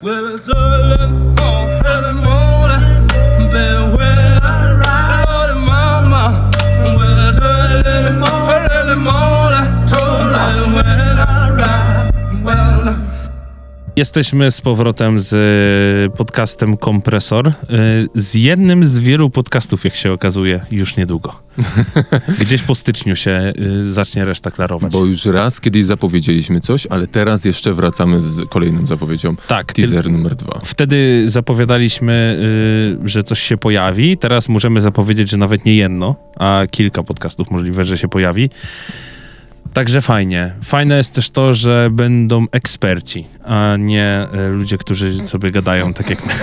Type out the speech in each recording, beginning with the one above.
Well, it's all in more. Jesteśmy z powrotem z e, podcastem Kompresor. e, Z jednym z wielu podcastów, jak się okazuje, już niedługo. Gdzieś po styczniu się e, zacznie reszta klarować. Bo już raz kiedyś zapowiedzieliśmy coś, ale teraz jeszcze wracamy z kolejną zapowiedzią. Tak, Teaser numer dwa. Wtedy zapowiadaliśmy, że coś się pojawi. Teraz możemy zapowiedzieć, że nawet nie jedno, a kilka podcastów możliwe, że się pojawi. Także fajnie. Fajne jest też to, że będą eksperci, a nie y, ludzie, którzy sobie gadają tak jak my.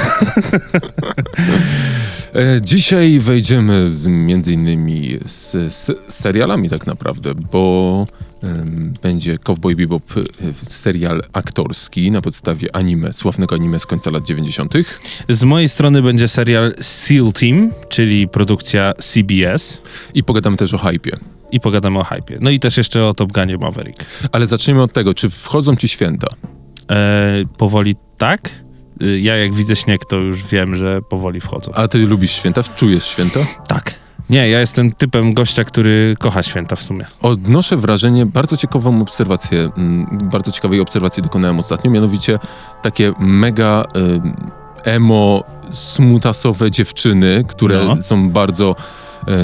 E, dzisiaj wejdziemy z, między innymi z, z serialami tak naprawdę, bo em, będzie Cowboy Bebop e, serial aktorski na podstawie anime, sławnego anime z końca lat 90. Z mojej strony będzie serial SEAL Team, czyli produkcja CBS I pogadamy też o hypie. I pogadamy o hypie. No i też jeszcze o Top Gunie Maverick. Ale zacznijmy od tego, czy wchodzą ci święta? E, powoli tak. Y, Ja jak widzę śnieg, to już wiem, że powoli wchodzą. A ty lubisz święta? Czujesz święta? Tak. Nie, ja jestem typem gościa, który kocha święta w sumie. Odnoszę wrażenie, bardzo ciekawą obserwację, mm, bardzo ciekawej obserwacji dokonałem ostatnio, mianowicie takie mega emo, smutasowe dziewczyny, które No. są bardzo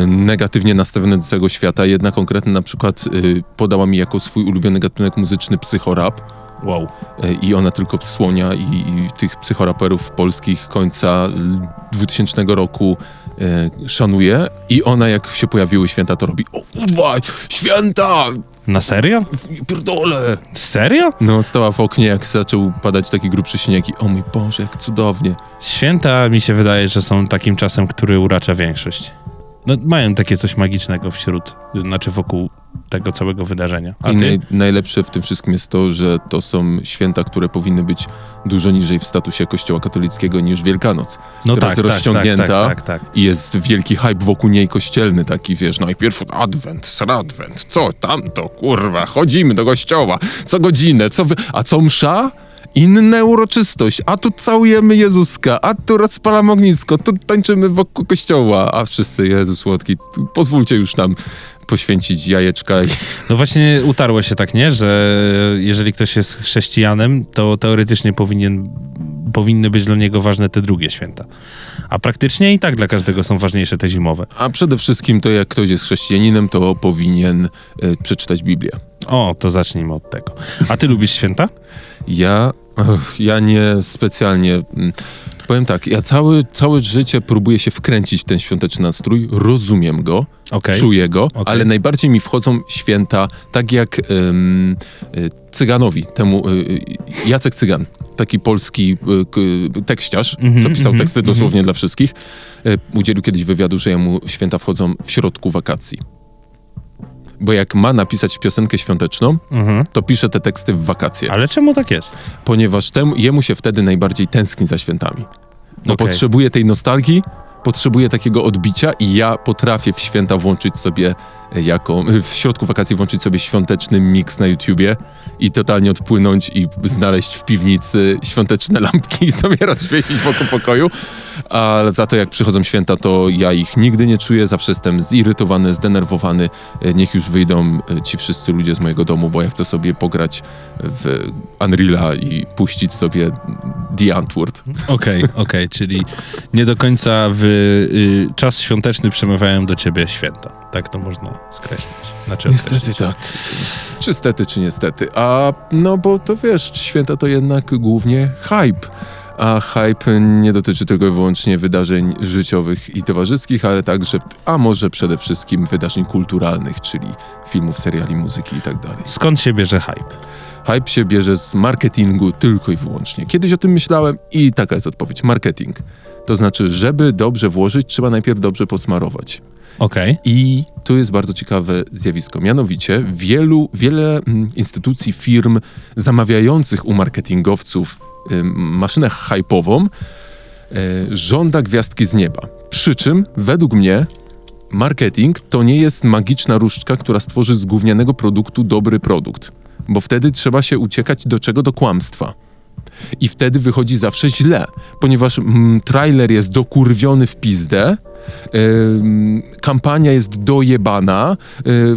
negatywnie nastawione do całego świata. Jedna konkretna na przykład y, podała mi jako swój ulubiony gatunek muzyczny psychorap. Wow. Y, I ona tylko słonia i, i tych psychoraperów polskich końca l- 2000 roku y, szanuje. I ona, jak się pojawiły święta, to robi: O, kurwa, święta! Na serio? W- Pierdolę! Serio? No, stała w oknie, jak zaczął padać taki grubszy śnieg i o mój Boże, jak cudownie. Święta mi się wydaje, że są takim czasem, który uracza większość. No, mają takie coś magicznego wśród, znaczy wokół tego całego wydarzenia. A I naj, najlepsze w tym wszystkim jest to, że to są święta, które powinny być dużo niżej w statusie kościoła katolickiego niż Wielkanoc. No która tak, jest tak, rozciągnięta tak, tak, tak. i jest wielki hype wokół niej kościelny, taki wiesz, najpierw adwent, sradwent, co tamto, kurwa, chodzimy do kościoła, co godzinę, co wy... a co msza? Inna uroczystość, a tu całujemy Jezuska, a tu rozpalamy ognisko, tu tańczymy wokół kościoła, a wszyscy, Jezus słodki, pozwólcie już nam poświęcić jajeczka No właśnie utarło się tak, nie? Że jeżeli ktoś jest chrześcijanem, to teoretycznie powinien, powinny być dla niego ważne te drugie święta. A praktycznie i tak dla każdego są ważniejsze te zimowe. A przede wszystkim to jak ktoś jest chrześcijaninem, to powinien e, przeczytać Biblię. O, to zacznijmy od tego. A ty lubisz święta? Ja, ja nie specjalnie. mm, Powiem tak, ja całe, całe życie próbuję się wkręcić w ten świąteczny nastrój, rozumiem go, Okej. czuję go, Okej. ale najbardziej mi wchodzą święta tak jak ym, y, Cyganowi, temu y, y, Jacek Cygan, taki polski y, tekściarz, Mhm, co pisał mhm, teksty dosłownie dla wszystkich, y, udzielił kiedyś wywiadu, że jemu święta wchodzą w środku wakacji. Bo jak ma napisać piosenkę świąteczną, Mhm. to pisze te teksty w wakacje Ale czemu tak jest? ponieważ temu, jemu się wtedy najbardziej tęskni za świętami. No Okej. potrzebuje tej nostalgii, potrzebuje takiego odbicia i ja potrafię w święta włączyć sobie e, jako, w środku wakacji włączyć sobie świąteczny mix na YouTubie i totalnie odpłynąć i znaleźć w piwnicy świąteczne lampki i sobie rozświecić wokół pokoju. Ale za to jak przychodzą święta, to ja ich nigdy nie czuję, zawsze jestem zirytowany, zdenerwowany. E, Niech już wyjdą e, ci wszyscy ludzie z mojego domu, bo ja chcę sobie pograć w Unreala i puścić sobie The Antwoord. Okej, okej, czyli nie do końca w y, czas świąteczny przemawiają do ciebie święta. Tak to można skreślić. Znaczy Niestety określić. tak. Czy stety, czy niestety. A no bo to wiesz, święta to jednak głównie hype. A hype nie dotyczy tylko i wyłącznie wydarzeń życiowych i towarzyskich, ale także, a może przede wszystkim wydarzeń kulturalnych, czyli filmów, seriali, muzyki i tak dalej. Skąd się bierze hype? Hype się bierze z marketingu tylko i wyłącznie. Kiedyś o tym myślałem i taka jest odpowiedź. Marketing. To znaczy, żeby dobrze włożyć, trzeba najpierw dobrze posmarować. Okej. I tu jest bardzo ciekawe zjawisko. Mianowicie wielu, wiele mm, instytucji, firm zamawiających u marketingowców maszynę hypową y, żąda gwiazdki z nieba. Przy czym według mnie marketing to nie jest magiczna różdżka, która stworzy z gównianego produktu dobry produkt. Bo wtedy trzeba się uciekać do czego? Do kłamstwa. I wtedy wychodzi zawsze źle, ponieważ mm, trailer jest dokurwiony w pizdę, ym, kampania jest dojebana,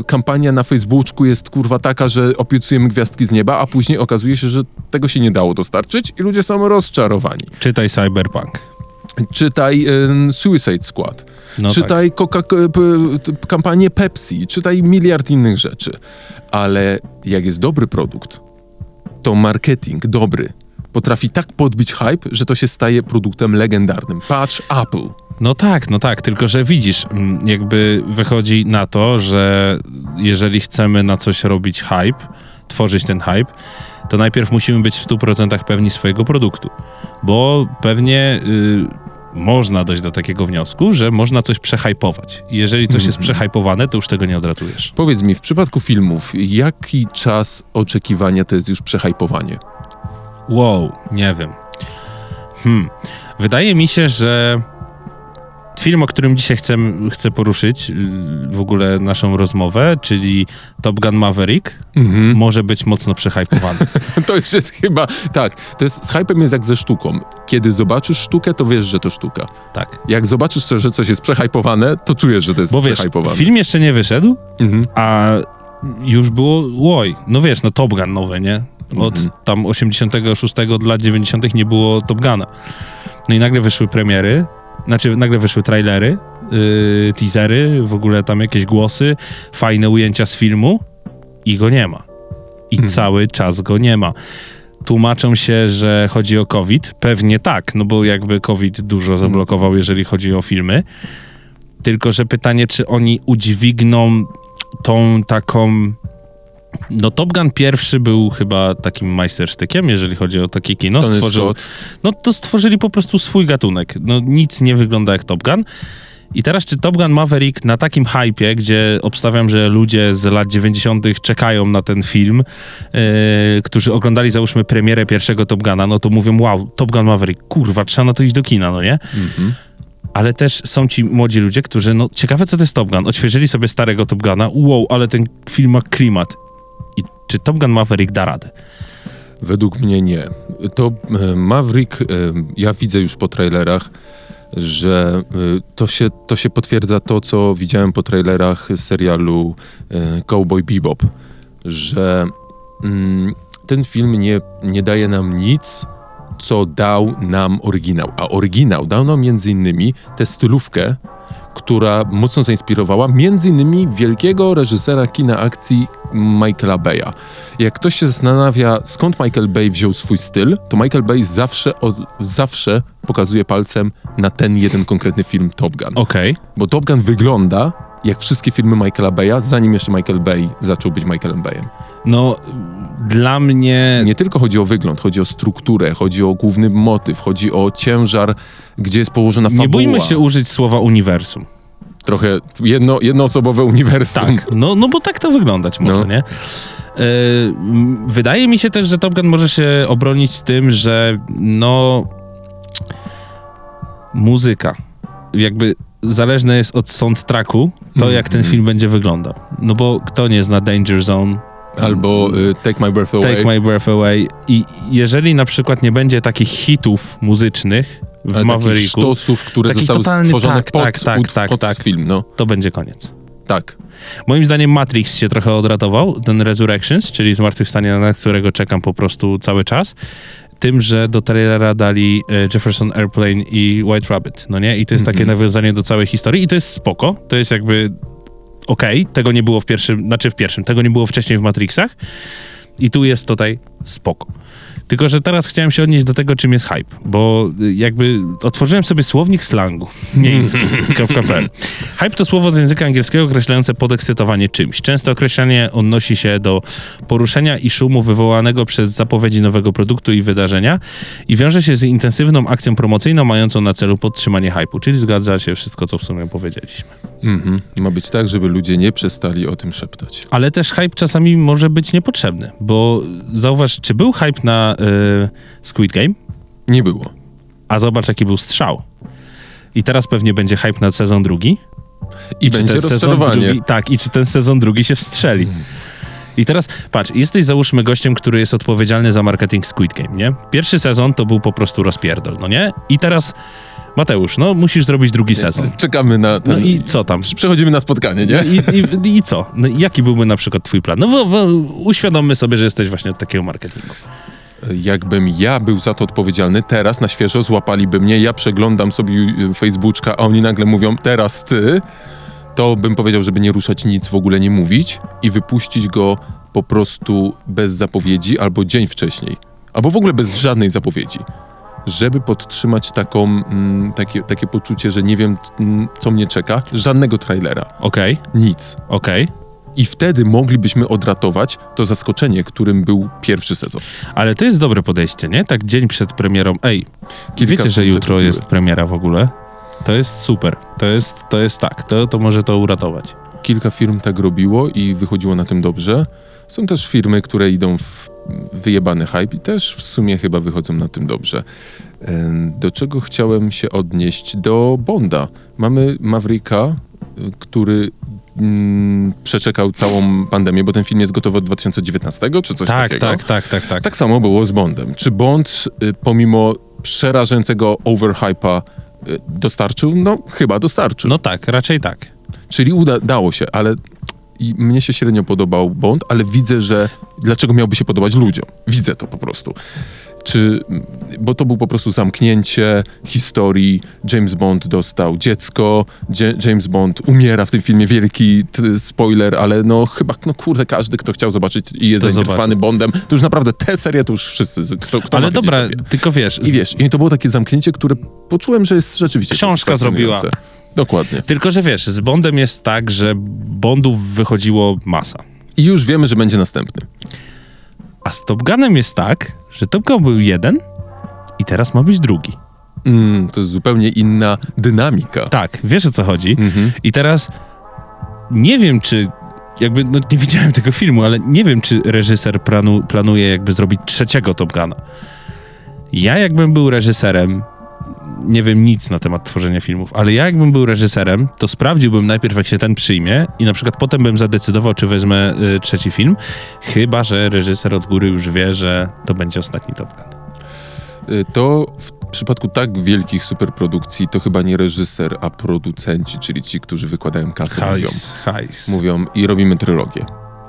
y, kampania na Facebooku jest kurwa taka, że obiecujemy gwiazdki z nieba, a później okazuje się, że tego się nie dało dostarczyć i ludzie są rozczarowani. Czytaj Cyberpunk. Czytaj ym, Suicide Squad, No czytaj Coca p- p- kampanię Pepsi, czytaj miliard innych rzeczy. Ale jak jest dobry produkt, to marketing dobry potrafi tak podbić hype, że to się staje produktem legendarnym. Patrz Apple. No tak, no tak, tylko że widzisz, jakby wychodzi na to, że jeżeli chcemy na coś robić hype, tworzyć ten hype, to najpierw musimy być w 100% pewni swojego produktu, bo pewnie y, można dojść do takiego wniosku, że można coś przehypować. I jeżeli coś jest przehypowane, to już tego nie odratujesz. Powiedz mi, w przypadku filmów, jaki czas oczekiwania to jest już przehypowanie? Wow, nie wiem. Hmm. Wydaje mi się, że film, o którym dzisiaj chcę, chcę poruszyć, yy, w ogóle naszą rozmowę, czyli Top Gun Maverick, Mhm. może być mocno przehypowany. To już jest chyba, tak, to jest, z hypem jest jak ze sztuką. Kiedy zobaczysz sztukę, to wiesz, że to sztuka. tak. Jak zobaczysz, że coś jest przehypowane, to czujesz, że to jest Bo wiesz, film jeszcze nie wyszedł, Mhm. a już było, łoj, no wiesz, no Top Gun nowy, nie? Od Mhm. tam 86 do lat 90 nie było Top Guna. No i nagle wyszły premiery, znaczy nagle wyszły trailery, yy, teasery, w ogóle tam jakieś głosy, fajne ujęcia z filmu i go nie ma. I Mhm. cały czas go nie ma. Tłumaczą się, że chodzi o COVID. Pewnie tak, no bo jakby COVID dużo zablokował, jeżeli chodzi o filmy. Tylko, że pytanie, czy oni udźwigną tą taką. No, Top Gun pierwszy był chyba takim majstersztykiem, jeżeli chodzi o takie kino. Stworzył, no to stworzyli po prostu swój gatunek. No nic nie wygląda jak Top Gun. I teraz czy Top Gun Maverick na takim hypie, gdzie obstawiam, że ludzie z lat 90. czekają na ten film, yy, którzy oglądali załóżmy premierę pierwszego Top Guna, no to mówią wow, Top Gun Maverick, kurwa, trzeba na to iść do kina, no nie? Mhm. Ale też są ci młodzi ludzie, którzy, no ciekawe co to jest Top Gun, odświeżyli sobie starego Top Guna, wow, ale ten film ma klimat. I czy Top Gun Maverick da radę? Według mnie nie. To e, Maverick, e, ja widzę już po trailerach, że e, to się, to się potwierdza to, co widziałem po trailerach serialu Cowboy Bebop, że mm, ten film nie, nie daje nam nic, co dał nam oryginał. A oryginał dał nam między innymi tę stylówkę, która mocno zainspirowała między innymi wielkiego reżysera kina akcji Michaela Bay'a. Jak ktoś się zastanawia, skąd Michael Bay wziął swój styl, to Michael Bay zawsze, od, zawsze pokazuje palcem na ten jeden konkretny film Top Gun. Okej. Bo Top Gun wygląda jak wszystkie filmy Michaela Bay'a, zanim jeszcze Michael Bay zaczął być Michaelem Bayem. No, dla mnie... Nie tylko chodzi o wygląd, chodzi o strukturę, chodzi o główny motyw, chodzi o ciężar, gdzie jest położona fabuła. Nie bójmy się użyć słowa uniwersum. Trochę jedno, jednoosobowe uniwersum. Tak, no, no bo tak to wyglądać może, No. nie? E, wydaje mi się też, że Top Gun może się obronić tym, że no muzyka jakby zależne jest od soundtracku to, jak ten film będzie wyglądał. No bo kto nie zna Danger Zone, Albo y, Take My Breath Away. Take My Breath Away i jeżeli na przykład nie będzie takich hitów muzycznych w ale takich Mavericku, sztosów, które Taki zostały totalny- stworzone tak, pod, tak, tak, ud- tak, pod tak. film, no. to będzie koniec. Tak. Moim zdaniem Matrix się trochę odratował, ten Resurrections, czyli Zmartwychwstanie, na którego czekam po prostu cały czas, tym, że do trailera dali e, Jefferson Airplane i White Rabbit, no nie? I to jest takie Mhm. nawiązanie do całej historii i to jest spoko, to jest jakby okej, tego nie było w pierwszym, znaczy w pierwszym, tego nie było wcześniej w Matrixach i tu jest tutaj spoko. Tylko, że teraz chciałem się odnieść do tego, czym jest hype, bo y, jakby otworzyłem sobie słownik slangu miejski.pl. Hype to słowo z języka angielskiego określające podekscytowanie czymś. Często określenie odnosi się do poruszenia i szumu wywołanego przez zapowiedzi nowego produktu i wydarzenia i wiąże się z intensywną akcją promocyjną mającą na celu podtrzymanie hype'u, czyli zgadza się wszystko, co w sumie powiedzieliśmy. Mhm. Ma być tak, żeby ludzie nie przestali o tym szeptać. Ale też hype czasami może być niepotrzebny, bo zauważ, czy był hype na y, Squid Game? Nie było. A zobacz, jaki był strzał. I teraz pewnie będzie hype na sezon drugi. I czy będzie rozczarowanie. drugi, tak, i czy ten sezon drugi się wstrzeli. I teraz patrz, jesteś załóżmy gościem, który jest odpowiedzialny za marketing Squid Game, nie? Pierwszy sezon to był po prostu rozpierdol, no nie? I teraz Mateusz, no musisz zrobić drugi sezon. Czekamy na ten... No i co tam? Przechodzimy na spotkanie, nie? I, i, I co? No, jaki byłby na przykład twój plan? No wo, wo, uświadommy sobie, że jesteś właśnie od takiego marketingu. Jakbym ja był za to odpowiedzialny, teraz na świeżo złapaliby mnie, ja przeglądam sobie Facebooka, a oni nagle mówią, teraz ty, to bym powiedział, żeby nie ruszać nic, w ogóle nie mówić i wypuścić go po prostu bez zapowiedzi albo dzień wcześniej. Albo w ogóle bez żadnej zapowiedzi. Żeby podtrzymać taką, mm, takie, takie poczucie, że nie wiem, mm, co mnie czeka, żadnego trailera, Okej, nic. okej. I wtedy moglibyśmy odratować to zaskoczenie, którym był pierwszy sezon. Ale to jest dobre podejście, nie? Tak dzień przed premierą. Ej, Kilka wiecie, że jutro były. jest premiera w ogóle? To jest super. To jest, to jest tak. To, to może to uratować. Kilka firm tak robiło i wychodziło na tym dobrze. Są też firmy, które idą w wyjebany hype i też w sumie chyba wychodzą na tym dobrze. Do czego chciałem się odnieść? Do Bonda. Mamy Mavricka, y, który mm, przeczekał całą pandemię, bo ten film jest gotowy od 2019 czy coś tak, takiego. tak, tak, tak, tak. Tak samo było z Bondem. Czy Bond, y, pomimo przerażającego overhype'a, y, dostarczył? No, chyba dostarczył. No tak, raczej tak. Czyli uda, dało się, ale i mnie się średnio podobał Bond, ale widzę, że dlaczego miałby się podobać ludziom? Widzę to po prostu. Czy, bo to był po prostu zamknięcie historii. James Bond dostał dziecko, Dzie- James Bond umiera w tym filmie, wielki spoiler, ale no chyba, no kurde, każdy, kto chciał zobaczyć i jest To zainteresowany Bondem, to już naprawdę tę serię to już wszyscy, kto, kto Ale dobra, tylko wiesz, I wiesz, i to było takie zamknięcie, które poczułem, że jest rzeczywiście Książka zrobiła. Dokładnie. tylko że wiesz, z Bondem jest tak, że Bondów wychodziło masa. I już wiemy, że będzie następny. A z Top Gunem jest tak, że Top Gun był jeden i teraz ma być drugi. Mm, to jest zupełnie inna dynamika. Tak, wiesz o co chodzi. Mhm. I teraz nie wiem, czy jakby, no nie widziałem tego filmu, ale nie wiem, czy reżyser planu, planuje jakby zrobić trzeciego Top Guna. Ja jakbym był reżyserem, nie wiem nic na temat tworzenia filmów, ale ja jakbym był reżyserem, to sprawdziłbym najpierw, jak się ten przyjmie i na przykład potem bym zadecydował, czy wezmę y, trzeci film, chyba, że reżyser od góry już wie, że to będzie ostatni Top Gun. Y, To w przypadku tak wielkich superprodukcji to chyba nie reżyser, a producenci, czyli ci, którzy wykładają kasę, mówią. Hajs, hajs. Mówią i robimy trylogię.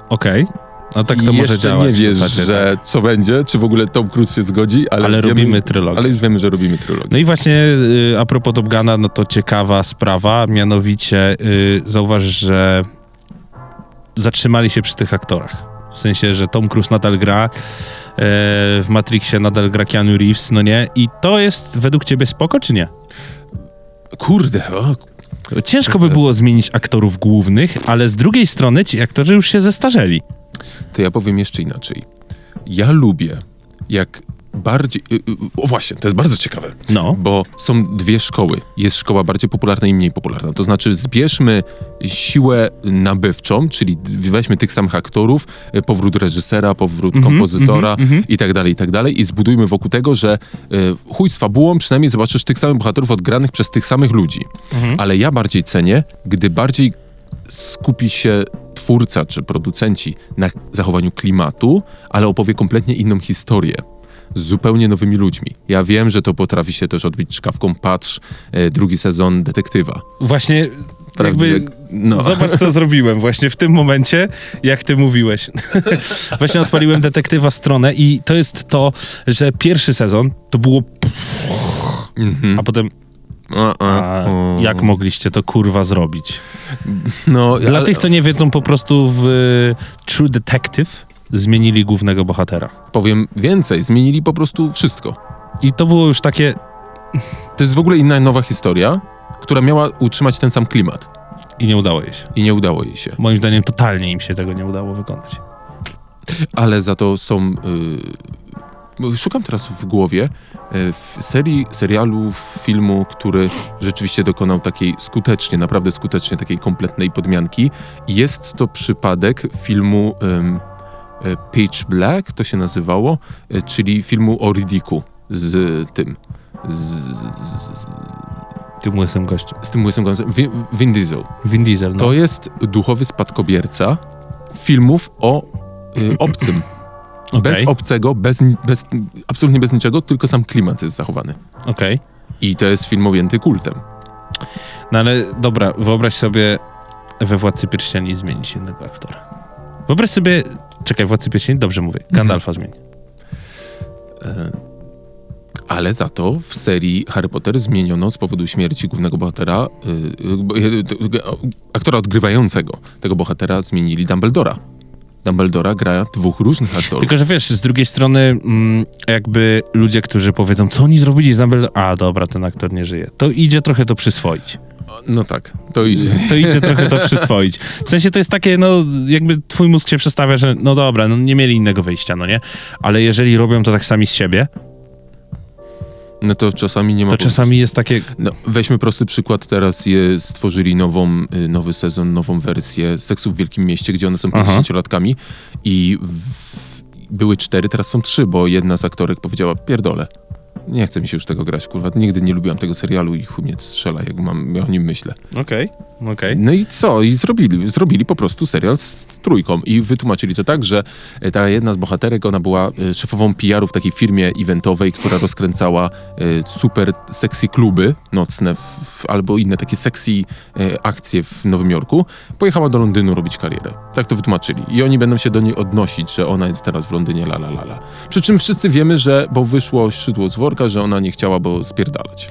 Okej, no tak to może działać nie wiesz, zasadzie, że co będzie, czy w ogóle Tom Cruise się zgodzi, ale, Ale wiemy, robimy trylogię. Ale już wiemy, że robimy trylogię. No i właśnie y, a propos Top Guna, no to ciekawa sprawa, mianowicie y, zauważ, że zatrzymali się przy tych aktorach. W sensie, że Tom Cruise nadal gra, e, w Matrixie nadal gra Keanu Reeves, no nie? I to jest według ciebie spoko, czy nie? Kurde, o, Ciężko by było zmienić aktorów głównych, ale z drugiej strony ci aktorzy już się zestarzeli. To ja powiem jeszcze inaczej. Ja lubię, jak bardziej... y, y, O właśnie, to jest bardzo ciekawe. No, bo są dwie szkoły. Jest szkoła bardziej popularna i mniej popularna. To znaczy zbierzmy siłę nabywczą, czyli weźmy tych samych aktorów, powrót reżysera, powrót Mhm, kompozytora i tak dalej, i tak dalej i zbudujmy wokół tego, że e, chuj z fabułą, przynajmniej zobaczysz tych samych bohaterów odgranych przez tych samych ludzi. Mhm. Ale ja bardziej cenię, gdy bardziej skupi się twórca czy producenci na zachowaniu klimatu, ale opowie kompletnie inną historię. Z zupełnie nowymi ludźmi. Ja wiem, że to potrafi się też odbić szkawką Patrz, e, drugi sezon Detektywa. właśnie Prawdziwe- jakby... no. Zobacz, co zrobiłem właśnie w tym momencie, jak ty mówiłeś. właśnie odpaliłem detektywa stronę i to jest to, że pierwszy sezon to było... Mhm. A potem, A, jak mogliście to kurwa zrobić? No, Dla ale tych, co nie wiedzą, po prostu w y, True Detective zmienili głównego bohatera. powiem więcej, zmienili po prostu wszystko. I to było już takie... To jest w ogóle inna, nowa historia, która miała utrzymać ten sam klimat. I nie udało jej się. I nie udało jej się. Moim zdaniem totalnie im się tego nie udało wykonać. ale za to są. y, szukam teraz w głowie y, w serii, serialu, filmu, który rzeczywiście dokonał takiej skutecznie, naprawdę skutecznie takiej kompletnej podmianki. Jest to przypadek filmu y, Pitch Black, to się nazywało, y, czyli filmu o Riddiku z tym. Z, z, Tym łysym gościem. z tym łysym głosem. Vin, Vin Diesel. Vin Diesel, no. To jest duchowy spadkobierca filmów o y, obcym. Okej, Bez obcego, bez, bez, absolutnie bez niczego, tylko sam klimat jest zachowany. okej. I to jest film objęty kultem. No ale dobra, wyobraź sobie we Władcy Pierścieni zmienić jednego aktora. Wyobraź sobie, czekaj, Władcy Pierścieni, dobrze mówię, Gandalfa zmień. E, ale za to w serii Harry Potter zmieniono z powodu śmierci głównego bohatera, y, y, y, aktora odgrywającego tego bohatera zmienili Dumbledora. Dumbledora gra dwóch różnych aktorów. Tylko, że wiesz, z drugiej strony mm, jakby ludzie, którzy powiedzą, co oni zrobili z Dumbledore, a dobra, ten aktor nie żyje. To idzie trochę to przyswoić. No tak, to idzie. To idzie trochę to przyswoić. W sensie to jest takie, no jakby twój mózg się przestawia, że no dobra, no nie mieli innego wyjścia, no nie? Ale jeżeli robią to tak sami z siebie, No to czasami nie ma to czasami jest takie, No, weźmy prosty przykład, teraz je stworzyli nową, y, nowy sezon, nową wersję Seksu w Wielkim Mieście, gdzie one są Aha. 50-latkami i w, były cztery, teraz są trzy, bo jedna z aktorek powiedziała, pierdolę, nie chce mi się już tego grać, kurwa, nigdy nie lubiłam tego serialu i chuj mnie strzela, jak mam, ja o nim myślę. okej, okej. No i co? I zrobili, zrobili po prostu serial z trójką i wytłumaczyli to tak, że e, ta jedna z bohaterek, ona była e, szefową PR-u w takiej firmie eventowej, która rozkręcała e, super sexy kluby nocne w, albo inne takie sexy akcje w Nowym Jorku. Pojechała do Londynu robić karierę. Tak to wytłumaczyli. I oni będą się do niej odnosić, że ona jest teraz w Londynie, la la la la. Przy czym wszyscy wiemy, że, bo wyszło szydło z worka, że ona nie chciała, bo spierdalać.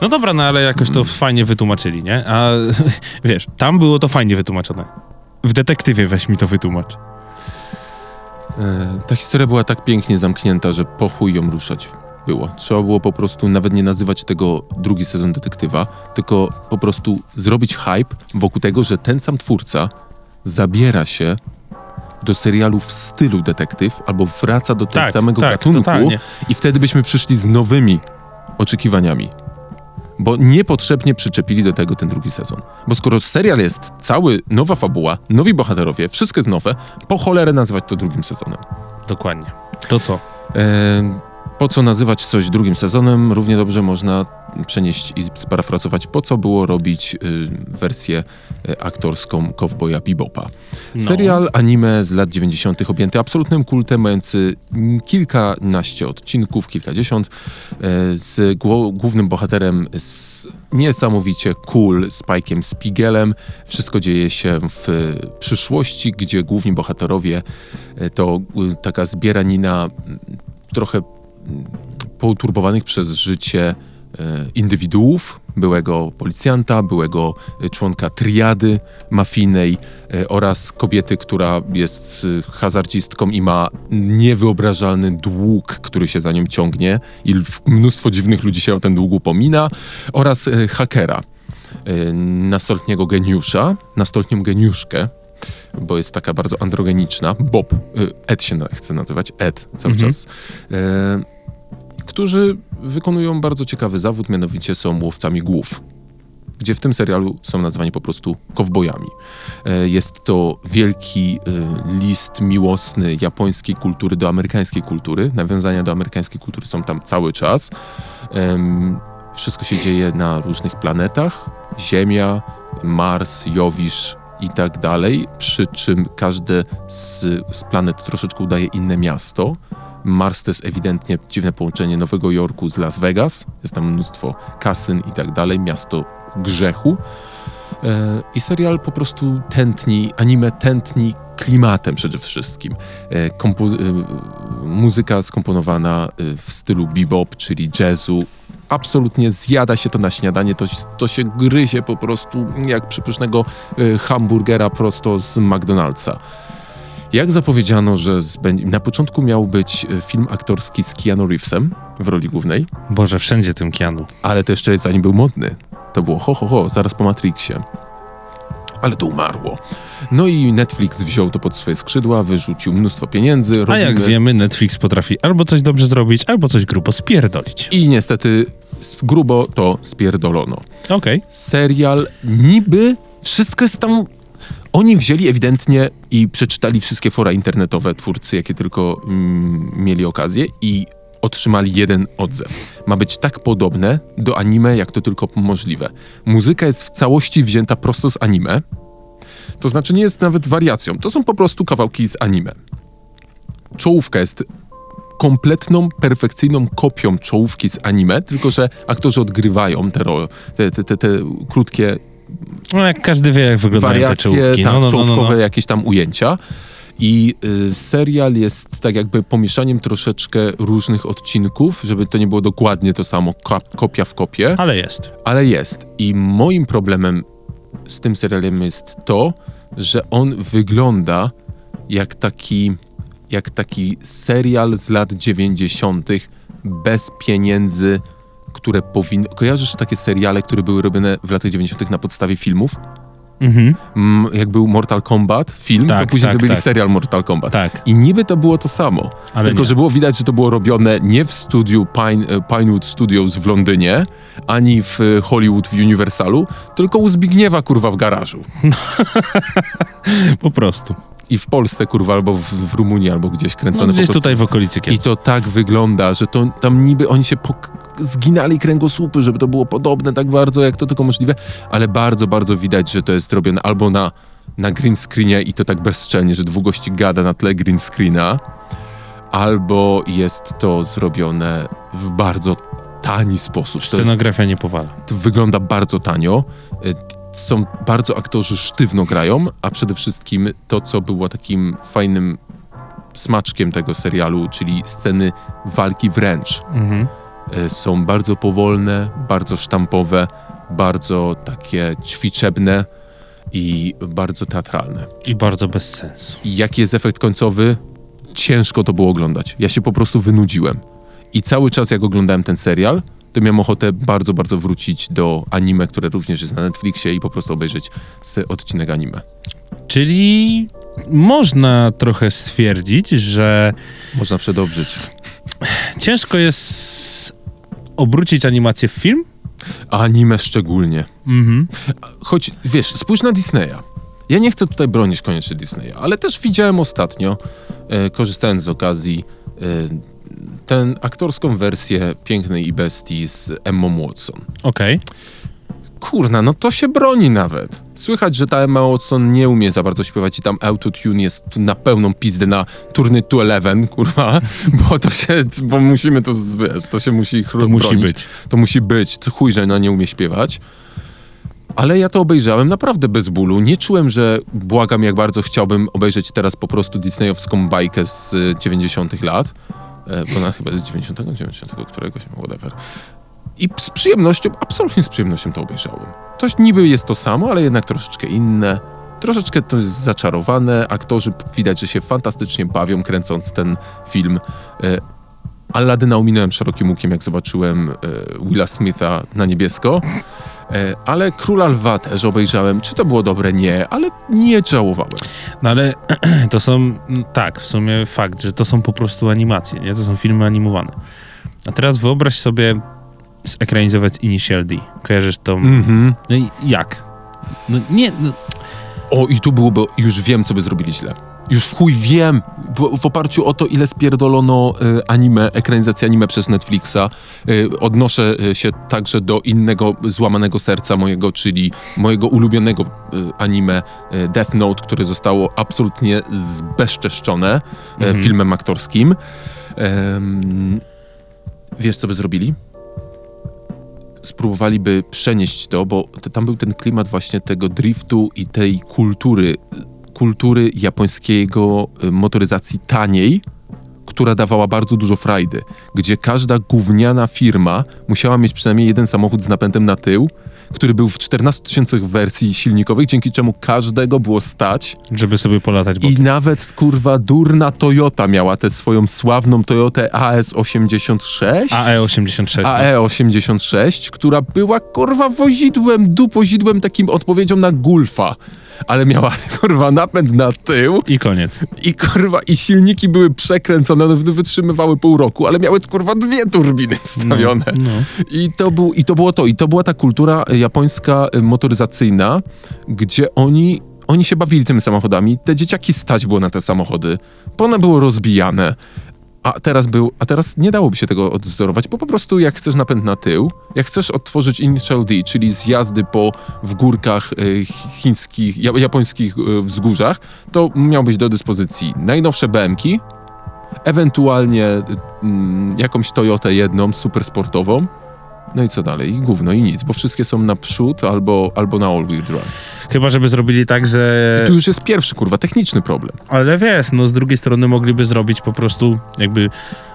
No dobra, no ale jakoś to fajnie wytłumaczyli, nie? A wiesz, tam było to fajnie wytłumaczone. W detektywie weź mi to wytłumacz. E, Ta historia była tak pięknie zamknięta, że po chuj ją ruszać było. Trzeba było po prostu nawet nie nazywać tego drugi sezon detektywa, tylko po prostu zrobić hype wokół tego, że ten sam twórca zabiera się do serialu w stylu detektyw albo wraca do tego Tak, samego tak, gatunku totalnie. i wtedy byśmy przyszli z nowymi oczekiwaniami. Bo niepotrzebnie przyczepili do tego ten drugi sezon. Bo skoro serial jest cały, nowa fabuła, nowi bohaterowie, wszystko jest nowe, po cholerę nazywać to drugim sezonem. Dokładnie. To co? E, po co nazywać coś drugim sezonem? Równie dobrze można przenieść i sparafrazować, po co było robić y, wersję y, aktorską Cowboya Bebopa. No. Serial anime z lat 90. objęty absolutnym kultem, mający kilkanaście odcinków, kilkadziesiąt, e, z głównym bohaterem z niesamowicie cool Spike'iem Spiegelem. Wszystko dzieje się w przyszłości, gdzie główni bohaterowie to y, taka zbieranina trochę mm, pouturbowanych przez życie indywiduów, byłego policjanta, byłego e, członka triady mafijnej e, oraz kobiety, która jest e, hazardzistką i ma niewyobrażalny dług, który się za nią ciągnie i mnóstwo dziwnych ludzi się o ten dług upomina oraz e, hakera, e, nastoletniego geniusza, nastoletnią geniuszkę, bo jest taka bardzo androgeniczna. Bob, Ed się chce nazywać, Ed cały Mhm. czas. Którzy wykonują bardzo ciekawy zawód, mianowicie są łowcami głów. Gdzie w tym serialu są nazwani po prostu kowbojami. E, Jest to wielki e, list miłosny japońskiej kultury do amerykańskiej kultury. Nawiązania do amerykańskiej kultury są tam cały czas. Wszystko się dzieje na różnych planetach. Ziemia, Mars, Jowisz i tak dalej. Przy czym każde z, z planet troszeczkę udaje inne miasto. Mars to jest ewidentnie dziwne połączenie Nowego Jorku z Las Vegas. Jest tam mnóstwo kasyn i tak dalej. Miasto grzechu. E, I serial po prostu tętni, anime tętni klimatem przede wszystkim. E, kompo- e, muzyka skomponowana w stylu bebop, czyli jazzu. Absolutnie zjada się to na śniadanie, to, to się gryzie po prostu jak przypysznego hamburgera prosto z McDonald'sa. Jak zapowiedziano, że na początku miał być e, film aktorski z Keanu Reevesem w roli głównej, Boże, wszędzie tym Kianu. ale to jeszcze zanim był modny. To było ho, ho, ho, zaraz po Matrixie. Ale to umarło. No i Netflix wziął to pod swoje skrzydła, wyrzucił mnóstwo pieniędzy. A jak robimy- wiemy, Netflix potrafi albo coś dobrze zrobić, albo coś grubo spierdolić. I niestety grubo to spierdolono. Okej. Serial niby, wszystko jest tam... Oni wzięli ewidentnie i przeczytali wszystkie fora internetowe twórcy, jakie tylko mm, mieli okazję i otrzymali jeden odzew. Ma być tak podobne do anime, jak to tylko możliwe. Muzyka jest w całości wzięta prosto z anime. To znaczy nie jest nawet wariacją. To są po prostu kawałki z anime. czołówka jest kompletną, perfekcyjną kopią czołówki z anime, tylko że aktorzy odgrywają te, te, te, te, te krótkie No jak każdy wie, jak wyglądają te wariacje, czołówki. tak, no, no, no, no, czołówkowe no. jakieś tam ujęcia. I y, serial jest tak jakby pomieszaniem troszeczkę różnych odcinków, żeby to nie było dokładnie to samo, kopia w kopie, Ale jest. ale jest. I moim problemem z tym serialem jest to, że on wygląda jak taki, jak taki serial z lat 90. bez pieniędzy, które powinny. Kojarzysz takie seriale, które były robione w latach 90. na podstawie filmów? Mhm. Mm, jak był Mortal Kombat film, Tak, to później tak, zrobili tak. serial Mortal Kombat. Tak. I niby to było to samo. Ale tylko, nie. że było widać, że to było robione nie w studiu Pine, e, Pinewood Studios w Londynie, ani w e, Hollywood w Universalu, tylko u Zbigniewa, kurwa, w garażu. Po prostu. I w Polsce, kurwa, albo w, w Rumunii, albo gdzieś No, kręcone. gdzieś po prostu. tutaj w okolicy I Kielc. to tak wygląda, że to tam niby oni się zginali kręgosłupy, żeby to było podobne tak bardzo, jak to tylko możliwe, ale bardzo, bardzo widać, że to jest robione albo na, na green screenie i to tak bezczelnie, że dwóch gości gada na tle green screena, albo jest to zrobione w bardzo tani sposób. To jest, Scenografia nie powala. to wygląda bardzo tanio. Są bardzo aktorzy sztywno grają, a przede wszystkim to, co było takim fajnym smaczkiem tego serialu, czyli sceny walki wręcz. Mhm. Y, Są bardzo powolne, bardzo sztampowe, bardzo takie ćwiczebne i bardzo teatralne. I bardzo bez sensu. I jaki jest efekt końcowy? Ciężko to było oglądać. Ja się po prostu wynudziłem. I cały czas, jak oglądałem ten serial, to miałem ochotę bardzo, bardzo wrócić do anime, które również jest na Netflixie i po prostu obejrzeć se- odcinek anime. Czyli można trochę stwierdzić, że Można przedobrzyć. ciężko jest obrócić animację w film. A anime szczególnie. Mhm. Choć, wiesz, spójrz na Disneya. Ja nie chcę tutaj bronić koniecznie Disneya, ale też widziałem ostatnio, e, korzystając z okazji, e, tę aktorską wersję Pięknej i Bestii z Emma Watson. Okej. Kurna, no to się broni nawet. Słychać, że ta Emma Watson nie umie za bardzo śpiewać i tam autotune jest na pełną pizdę na turny to 11, kurwa, bo to się, bo musimy to, wiesz, to się musi To musi być. To musi być. To chuj, że ona nie umie śpiewać. Ale ja to obejrzałem naprawdę bez bólu. Nie czułem, że błagam, jak bardzo chciałbym obejrzeć teraz po prostu disneyowską bajkę z y, 90 lat. E, Bo ona chyba z 90, 90 któregoś, whatever. I z przyjemnością, absolutnie z przyjemnością to obejrzałem. To niby jest to samo, ale jednak troszeczkę inne. Troszeczkę to jest zaczarowane. Aktorzy widać, że się fantastycznie bawią, kręcąc ten film. E, Aladyna ominąłem szerokim łukiem, jak zobaczyłem e, Willa Smitha na niebiesko. E, ale Króla Lwa też obejrzałem. Czy to było dobre? Nie, ale nie żałowałem. No ale to są, mm, tak, w sumie fakt, że to są po prostu animacje, nie? To są filmy animowane. A teraz wyobraź sobie zekranizować Initial D. Kojarzysz to? Mhm. No i jak? No nie, no, O, i tu byłoby, już wiem, co by zrobili źle. Już w chuj wiem, w oparciu o to, ile spierdolono y, anime, ekranizacji anime przez Netflixa, y, odnoszę y, się także do innego złamanego serca mojego, czyli mojego ulubionego anime Death Note, które zostało absolutnie zbezczeszczone Mhm. filmem aktorskim. Wiesz, co by zrobili? spróbowaliby przenieść to, bo tam był ten klimat właśnie tego driftu i tej kultury, kultury japońskiego y, motoryzacji taniej, która dawała bardzo dużo frajdy, gdzie każda gówniana firma musiała mieć przynajmniej jeden samochód z napędem na tył, który był w 14 tysiącach wersji silnikowych, dzięki czemu każdego było stać żeby sobie polatać i bokiem. nawet kurwa durna Toyota miała tę swoją sławną Toyotę AS86. AE86. no. AE86, która była kurwa wozidłem, dupozidłem, takim odpowiedzią na Gulfa. Ale miała kurwa napęd na tył I koniec. i kurwa i silniki były przekręcone, one wytrzymywały pół roku, ale miały kurwa dwie turbiny wstawione. No. I to, był, I to było to. I to była ta kultura y, japońska y, motoryzacyjna, gdzie oni, oni się bawili tymi samochodami. Te dzieciaki stać było na te samochody, bo one były rozbijane. A teraz, był, a teraz nie dałoby się tego odwzorować, bo po prostu jak chcesz napęd na tył, jak chcesz odtworzyć Initial D, czyli zjazdy po w górkach y, chińskich, ja, japońskich y, wzgórzach, to miałbyś do dyspozycji najnowsze BMki, ewentualnie mm, jakąś Toyotę jedną, super sportową. No i co dalej? I gówno, i nic, bo wszystkie są na przód albo, albo na all-wheel drive. Chyba, żeby zrobili tak, że... Tu już jest pierwszy, kurwa, techniczny problem. Ale wiesz, no z drugiej strony mogliby zrobić po prostu jakby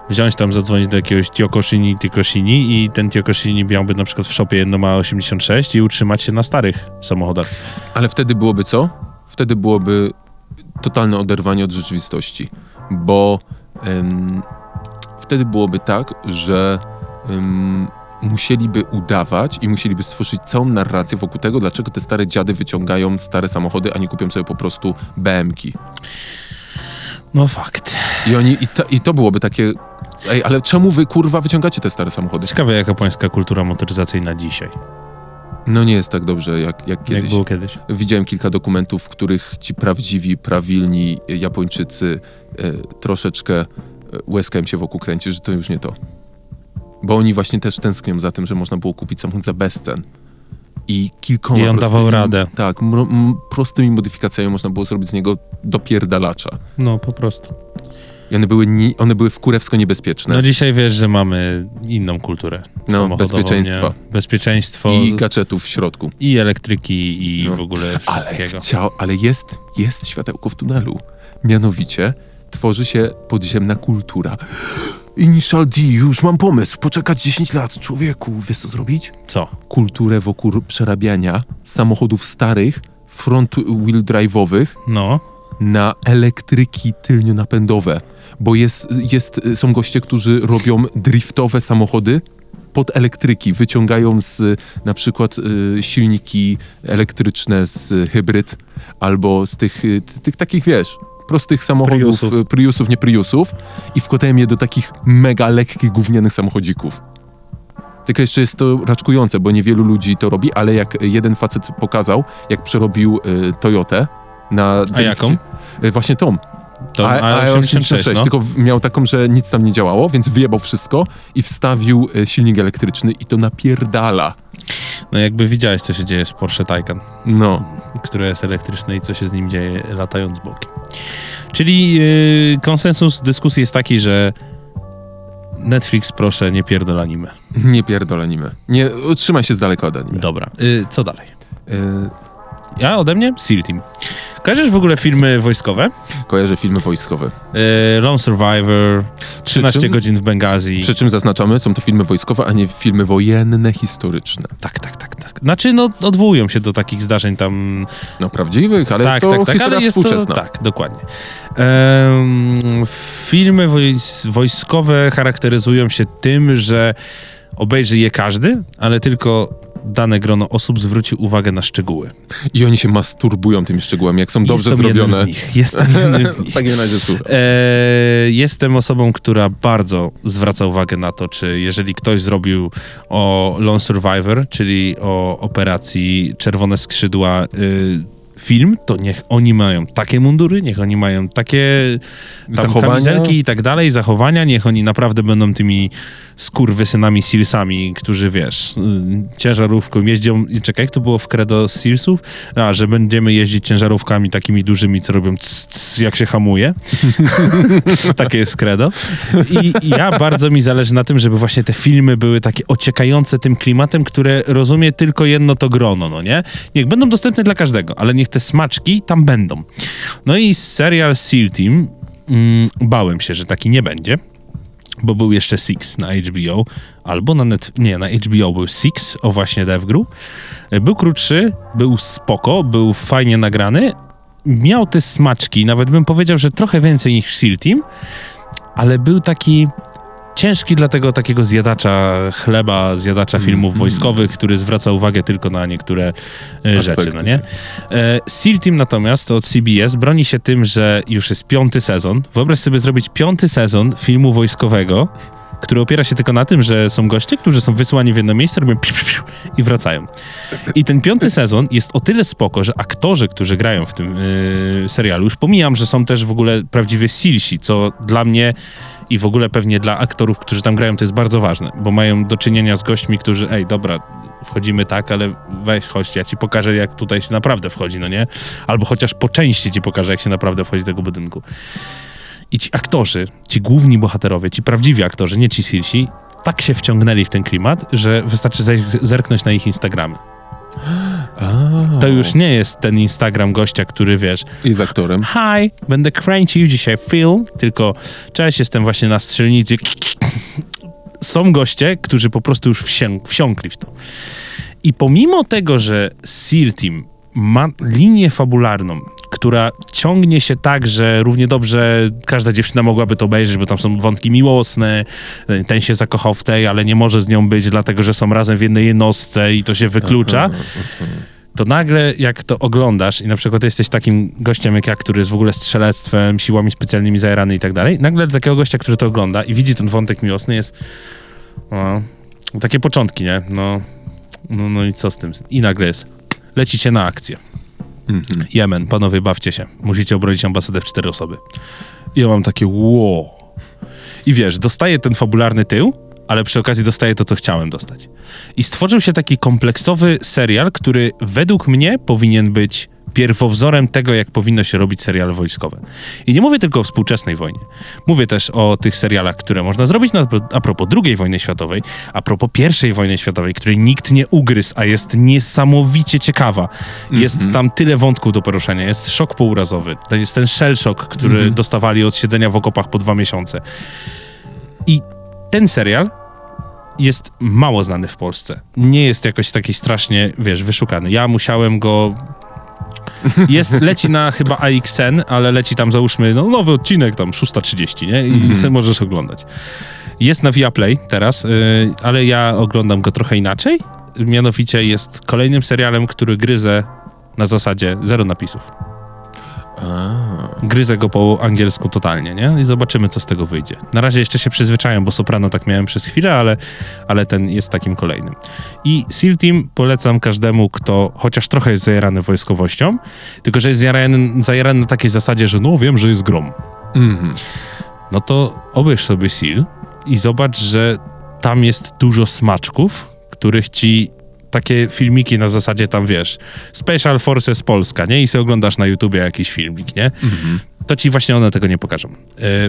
wziąć tam, zadzwonić do jakiegoś Tiokoshini, Tiokoshini i ten Tiokoshini miałby na przykład w shopie jedno ma 86 i utrzymać się na starych samochodach. Ale wtedy byłoby co? Wtedy byłoby totalne oderwanie od rzeczywistości, bo em, wtedy byłoby tak, że em, musieliby udawać i musieliby stworzyć całą narrację wokół tego, dlaczego te stare dziady wyciągają stare samochody, a nie kupią sobie po prostu BM-ki. No fakt. I oni, i to, i to byłoby takie, ej, ale czemu wy kurwa wyciągacie te stare samochody? Ciekawe jak japońska kultura motoryzacyjna dzisiaj. No nie jest tak dobrze jak, jak kiedyś. Jak było kiedyś. Widziałem kilka dokumentów, w których ci prawdziwi, prawilni Japończycy e, troszeczkę e, łezka im się wokół kręci, że to już nie to. Bo oni właśnie też tęsknią za tym, że można było kupić samochód za bezcen. I kilkoma I on dawał prostymi- radę. Tak, prostymi modyfikacjami można było zrobić z niego dopierdalacza. No po prostu. I one były, ni, one były w kurewsko niebezpieczne. No dzisiaj wiesz, że mamy inną kulturę No, bezpieczeństwa. Nie? Bezpieczeństwo I i, gadżetów w środku. elektryki i No. w ogóle Ale, wszystkiego. chciał, ale jest, jest światełko w tunelu. Mianowicie tworzy się podziemna kultura. Initial D, już mam pomysł. Poczekać 10 lat, człowieku. Wiesz co zrobić? Co? Kulturę wokół przerabiania samochodów starych, front wheel drive'owych No. na elektryki tylnionapędowe. Bo jest, jest, są goście, którzy robią driftowe samochody pod elektryki. Wyciągają z na przykład y, silniki elektryczne z hybryd albo z tych, y, tych takich, wiesz, prostych samochodów, Priusów. Priusów. Priusów, nie Priusów i wkładają je do takich mega lekkich, gównianych samochodzików. Tylko jeszcze jest to raczkujące, bo niewielu ludzi to robi, ale jak jeden facet pokazał, jak przerobił y, Toyotę na... A jaką? Y, właśnie tą. To A- A86, no. Tylko miał taką, że nic tam nie działało, więc wyjebał wszystko i wstawił y, silnik elektryczny i to napierdala. no jakby widziałeś, co się dzieje z Porsche Taycan, No. które jest elektryczne i co się z nim dzieje latając bokiem. Czyli yy, konsensus dyskusji jest taki, że Netflix proszę nie pierdol anime. Nie pierdol anime. Nie, trzymaj się z daleka od anime. Dobra, yy, co dalej? Y, Ja ode mnie? Seal Team. Kojarzysz w ogóle filmy wojskowe? kojarzę filmy wojskowe. Yy, Lone Survivor, 13 czym- godzin w Bengazji. Przy czym zaznaczamy, są to filmy wojskowe, a nie filmy wojenne, historyczne. Tak, tak, tak, tak. Znaczy, no, odwołują się do takich zdarzeń tam No prawdziwych, ale tak, jest to tak, tak, historia ale jest współczesna. To, tak, dokładnie. Em, filmy wojs- wojskowe charakteryzują się tym, że obejrzy je każdy, ale tylko dane grono osób zwróci uwagę na szczegóły. I oni się masturbują tymi szczegółami, jak są dobrze Jestem jednym zrobione. z nich. Jestem jednym z nich. słuchaj. E, jestem osobą, która bardzo zwraca uwagę na to, czy jeżeli ktoś zrobił o Lone Survivor, czyli o operacji Czerwone Skrzydła y, film, to niech oni mają takie mundury, niech oni mają takie Zachowania. kamizelki i tak dalej, zachowania, niech oni naprawdę będą tymi skurwysynami Sealsami, którzy wiesz, y, ciężarówką jeździą, i czekaj, jak to było w credo Sealsów? A, że będziemy jeździć ciężarówkami takimi dużymi, co robią cs, cs, jak się hamuje. takie jest credo. I, I ja bardzo mi zależy na tym, żeby właśnie te filmy były takie ociekające tym klimatem, które rozumie tylko jedno to grono, no nie? Niech będą dostępne dla każdego, ale niech te smaczki tam będą. No i serial Seal Team, mm, bałem się, że taki nie będzie, bo był jeszcze Six na HBO, albo na net, nie, na HBO był Six, o właśnie Devgru. Był krótszy, był spoko, był fajnie nagrany, miał te smaczki, nawet bym powiedział, że trochę więcej niż Seal Team, ale był taki ciężki dla tego takiego zjadacza chleba, zjadacza filmów wojskowych, który zwraca uwagę tylko na niektóre e, rzeczy, Aspekty no nie? E, Seal Team natomiast od CBS broni się tym, że już jest piąty sezon. Wyobraź sobie zrobić piąty sezon filmu wojskowego, który opiera się tylko na tym, że są goście, którzy są wysłani w jedno miejsce, robią piu, piu, piu i wracają. I ten piąty sezon jest o tyle spoko, że aktorzy, którzy grają w tym yy, serialu, już pomijam, że są też w ogóle prawdziwie silsi, co dla mnie i w ogóle pewnie dla aktorów, którzy tam grają, to jest bardzo ważne, bo mają do czynienia z gośćmi, którzy, ej, dobra, wchodzimy tak, ale weź, chodź, ja ci pokażę, jak tutaj się naprawdę wchodzi, no nie? Albo chociaż po części ci pokażę, jak się naprawdę wchodzi do tego budynku. I ci aktorzy, ci główni bohaterowie, ci prawdziwi aktorzy, nie ci silsi, tak się wciągnęli w ten klimat, że wystarczy zerknąć na ich Instagramy. To już nie jest ten Instagram gościa, który wiesz, Jest aktorem. hi, będę kręcił dzisiaj film, tylko cześć, jestem właśnie na strzelnicy. Są goście, którzy po prostu już wsię- wsiąkli w to. I pomimo tego, że SEAL Team ma linię fabularną, która ciągnie się tak, że równie dobrze każda dziewczyna mogłaby to obejrzeć, bo tam są wątki miłosne, ten się zakochał w tej, ale nie może z nią być, dlatego że są razem w jednej jednostce i to się wyklucza to nagle jak to oglądasz i na przykład jesteś takim gościem jak ja, który jest w ogóle strzelectwem, siłami specjalnymi zajarany i tak dalej, nagle takiego gościa, który to ogląda i widzi ten wątek miłosny jest no, takie początki, nie? No, no, no i co z tym? I nagle jest, lecicie na akcję. Mhm. Jemen, panowie, bawcie się. Musicie obronić ambasadę w cztery osoby. I ja mam takie wow. I wiesz, dostaję ten fabularny tył, ale przy okazji dostaję to, co chciałem dostać. I stworzył się taki kompleksowy serial, który według mnie powinien być pierwowzorem tego, jak powinno się robić seriale wojskowe. I nie mówię tylko o współczesnej wojnie. Mówię też o tych serialach, które można zrobić na, a propos II wojny światowej, a propos I wojny światowej, której nikt nie ugryzł, a jest niesamowicie ciekawa. Jest tam tyle wątków do poruszenia. Jest szok pourazowy. To jest ten shell shock, który dostawali od siedzenia w okopach po dwa miesiące. I ten serial jest mało znany w Polsce. Nie jest jakoś taki strasznie, wiesz, wyszukany. Ja musiałem go... Jest, leci na chyba AXN, ale leci tam załóżmy, no nowy odcinek, tam 6.30, nie? I sobie możesz oglądać. Jest na Viaplay teraz, yy, ale ja oglądam go trochę inaczej. Mianowicie jest kolejnym serialem, który gryzę na zasadzie zero napisów. Gryzę go po angielsku totalnie, nie? I zobaczymy, co z tego wyjdzie. Na razie jeszcze się przyzwyczajam, bo Soprano tak miałem przez chwilę, ale, ale ten jest takim kolejnym. I SEAL Team polecam każdemu, kto chociaż trochę jest zajarany wojskowością, tylko że jest zajarany, zajarany na takiej zasadzie, że no wiem, że jest grom. mhm. No to obejrz sobie SEAL i zobacz, że tam jest dużo smaczków, których ci takie filmiki na zasadzie tam, wiesz, Special Forces Polska, nie? I sobie oglądasz na YouTubie jakiś filmik, nie? To ci właśnie one tego nie pokażą. E,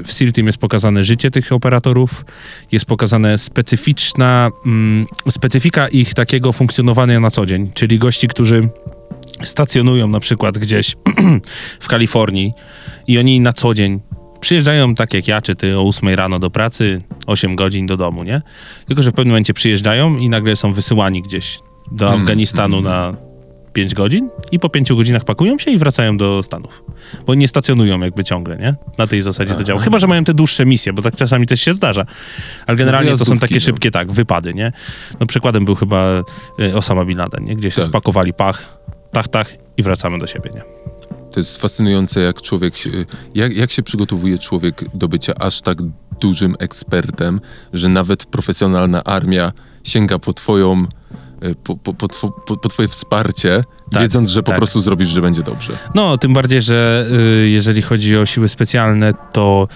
W SEAL Team jest pokazane życie tych operatorów, jest pokazane specyficzna, mm, specyfika ich takiego funkcjonowania na co dzień, czyli gości, którzy stacjonują na przykład gdzieś w Kalifornii i oni na co dzień przyjeżdżają tak jak ja, czy ty o 8 rano do pracy, 8 godzin do domu, nie? Tylko, że w pewnym momencie przyjeżdżają i nagle są wysyłani gdzieś do Afganistanu na 5 godzin i po 5 godzinach pakują się i wracają do Stanów. Bo nie stacjonują jakby ciągle, nie? Na tej zasadzie to działa. Chyba, że mają te dłuższe misje, bo tak czasami też się zdarza. Ale generalnie to są takie no. szybkie, tak, wypady, nie? No przykładem był chyba y, Osama Bin Laden, nie? Gdzie się Tak. spakowali pach, tach, tach i wracamy do siebie, nie? To jest fascynujące, jak człowiek, jak, jak się przygotowuje człowiek do bycia aż tak dużym ekspertem, że nawet profesjonalna armia sięga po twoją, po, po, po, po, po twoje wsparcie, Tak, wiedząc, że po tak. prostu zrobisz, że będzie dobrze. No, tym bardziej, że y, jeżeli chodzi o siły specjalne, to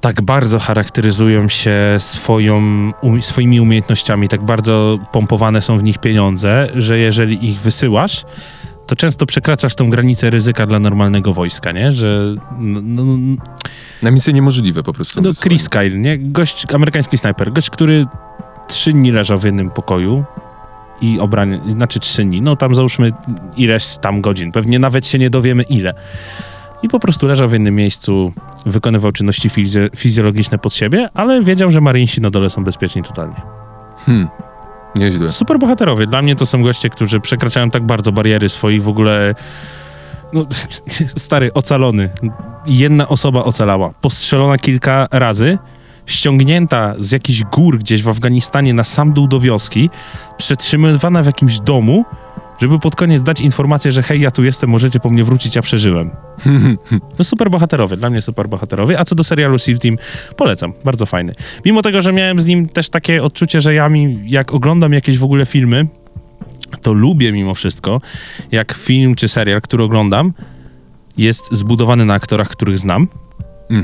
tak bardzo charakteryzują się swoją, um, swoimi umiejętnościami, tak bardzo pompowane są w nich pieniądze, że jeżeli ich wysyłasz, to często przekraczasz tą granicę ryzyka dla normalnego wojska, nie? Że no, no, Na misję niemożliwe po prostu. no. Chris Kyle, nie? Gość, amerykański snajper, gość, który trzy dni leżał w jednym pokoju i obranie, znaczy trzy dni, no tam załóżmy ileś tam godzin, pewnie nawet się nie dowiemy ile. I po prostu leżał w jednym miejscu, wykonywał czynności fizjo- fizjologiczne pod siebie, ale wiedział, że marynsi na dole są bezpieczni totalnie. Hmm. Nieźle. Super bohaterowie. Dla mnie to są goście, którzy przekraczają tak bardzo bariery swoich w ogóle. No, stary, ocalony. Jedna osoba ocalała. Postrzelona kilka razy, ściągnięta z jakichś gór gdzieś w Afganistanie na sam dół do wioski, przetrzymywana w jakimś domu, żeby pod koniec dać informację, że hej, ja tu jestem, możecie po mnie wrócić, ja przeżyłem. No super bohaterowie, dla mnie super bohaterowie. A co do serialu SEAL Team, polecam, bardzo fajny. Mimo tego, że miałem z nim też takie odczucie, że ja mi, jak oglądam jakieś w ogóle filmy, to lubię mimo wszystko, jak film czy serial, który oglądam, jest zbudowany na aktorach, których znam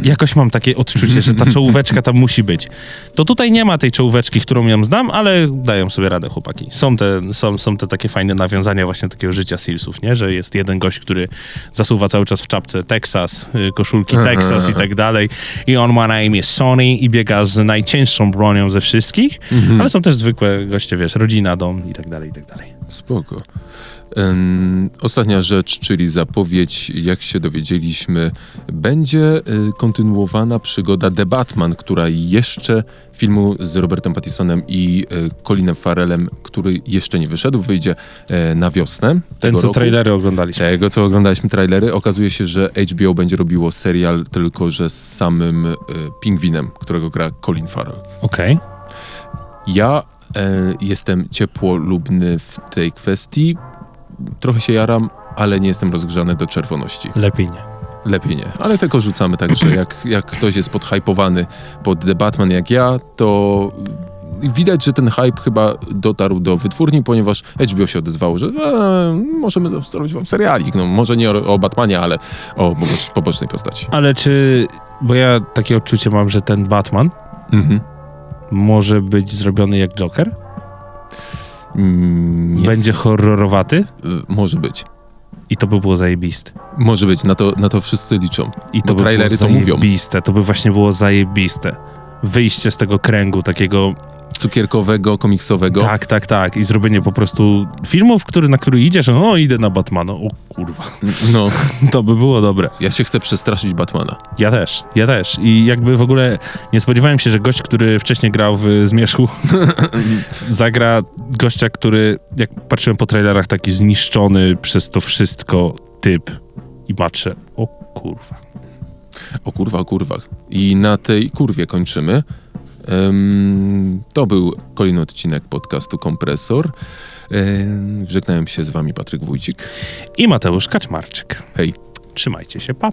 Jakoś mam takie odczucie, że ta czołóweczka tam musi być. To tutaj nie ma tej czołóweczki, którą ją znam, ale dają sobie radę chłopaki. Są te, są, są te takie fajne nawiązania właśnie takiego życia Sealsów, nie? Że jest jeden gość, który zasuwa cały czas w czapce Texas, y, koszulki Texas i tak dalej. I on ma na imię Sony i biega z najcięższą bronią ze wszystkich, ale są też zwykłe goście, wiesz, rodzina, dom i tak dalej, i tak dalej. Spoko. Ostatnia rzecz, czyli zapowiedź, jak się dowiedzieliśmy, będzie y, kontynuowana przygoda The Batman, która jeszcze filmu z Robertem Pattisonem i y, Colinem Farrellem, który jeszcze nie wyszedł, wyjdzie e, na wiosnę Ten, co roku. trailery oglądaliśmy. Tego, co oglądaliśmy trailery, okazuje się, że HBO będzie robiło serial tylko, że z samym y, pingwinem, którego gra Colin Farrell. Okej. Ja e, jestem ciepłolubny w tej kwestii. Trochę się jaram, ale nie jestem rozgrzany do czerwoności. Lepiej nie. Lepiej nie. Ale tego rzucamy tak, że jak, jak ktoś jest podhypowany pod The Batman jak ja, to widać, że ten hype chyba dotarł do wytwórni, ponieważ HBO się odezwało, że e, możemy zrobić wam serialik. No, może nie o, o Batmanie, ale o pobocz, pobocznej postaci. Ale czy... Bo ja takie odczucie mam, że ten Batman Mhm. może być zrobiony jak Joker? Mm, jest- Będzie horrorowaty? y, Może być. I to by było zajebiste. Może być, na to, na to wszyscy liczą. I to Bo by trailery było to mówią. zajebiste. To by właśnie było zajebiste. Wyjście z tego kręgu takiego... Cukierkowego, komiksowego. Tak, tak, tak. I zrobienie po prostu filmów, który, na który idziesz, no idę na Batmana. O kurwa. No, To by było dobre. ja się chcę przestraszyć Batmana. Ja też, ja też. I jakby w ogóle nie spodziewałem się, że gość, który wcześniej grał w Zmierzchu, zagra gościa, który, jak patrzyłem po trailerach, taki zniszczony przez to wszystko typ. I patrzę, o kurwa. O kurwa, o kurwach. I na tej kurwie kończymy. Em, to był kolejny odcinek podcastu Kompresor. Em, żegnałem się z wami Patryk Wójcik. I Mateusz Kaczmarczyk. Hej. Trzymajcie się, pa.